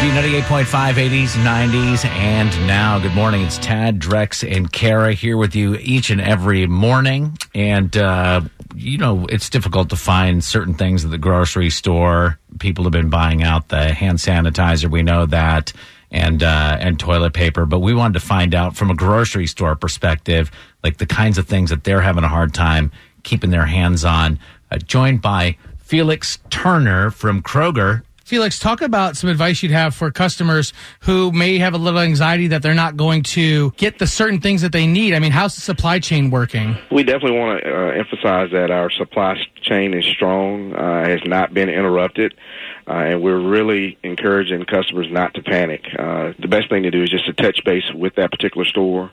B98.5, 80s, 90s, and now. Good morning. It's Tad, Drex, and Kara here with you each and every morning. And, uh, you know, it's difficult to find certain things at the grocery store. People have been buying out the hand sanitizer. We know that. And, uh, and toilet paper. But we wanted to find out from a grocery store perspective, like the kinds of things that they're having a hard time keeping their hands on. Uh, joined by Felix Turner from Kroger. Felix, talk about some advice you'd have for customers who may have a little anxiety that they're not going to get the certain things that they need. I mean, how's the supply chain working? We definitely want to uh, emphasize that our supply chain is strong, uh, has not been interrupted. Uh, and we're really encouraging customers not to panic. Uh, the best thing to do is just to touch base with that particular store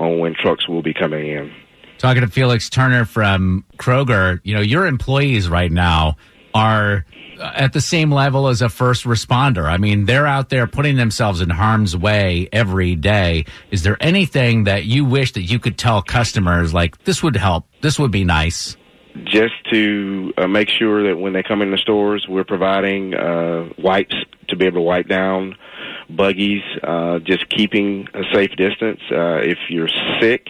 on when trucks will be coming in. Talking to Felix Turner from Kroger, you know, your employees right now are at the same level as a first responder. I mean, they're out there putting themselves in harm's way every day. Is there anything that you wish that you could tell customers like this would help? This would be nice. Just to uh, make sure that when they come in the stores, we're providing uh, wipes to be able to wipe down buggies, uh, just keeping a safe distance. Uh, if you're sick,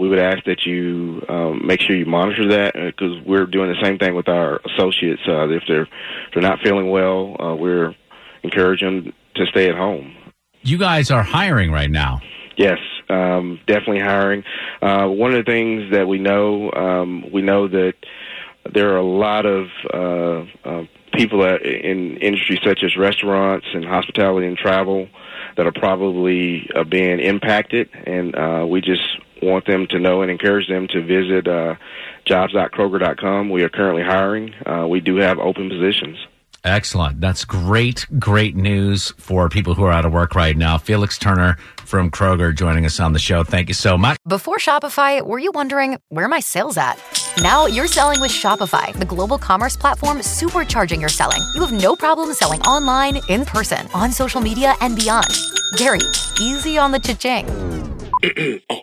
we would ask that you um, make sure you monitor that because uh, we're doing the same thing with our associates. Uh, if they're if they're not feeling well, uh, we're encouraging them to stay at home. You guys are hiring right now. Yes, um, definitely hiring. Uh, one of the things that we know, um, we know that there are a lot of uh, uh, people in industries such as restaurants and hospitality and travel that are probably uh, being impacted, and uh, we just want them to know and encourage them to visit uh, jobs.kroger.com. We are currently hiring. Uh, we do have open positions. Excellent. That's great, great news for people who are out of work right now. Felix Turner from Kroger joining us on the show. Thank you so much. Before Shopify, were you wondering where my sales at? Now you're selling with Shopify, the global commerce platform supercharging your selling. You have no problem selling online, in person, on social media, and beyond. Gary, easy on the cha-ching.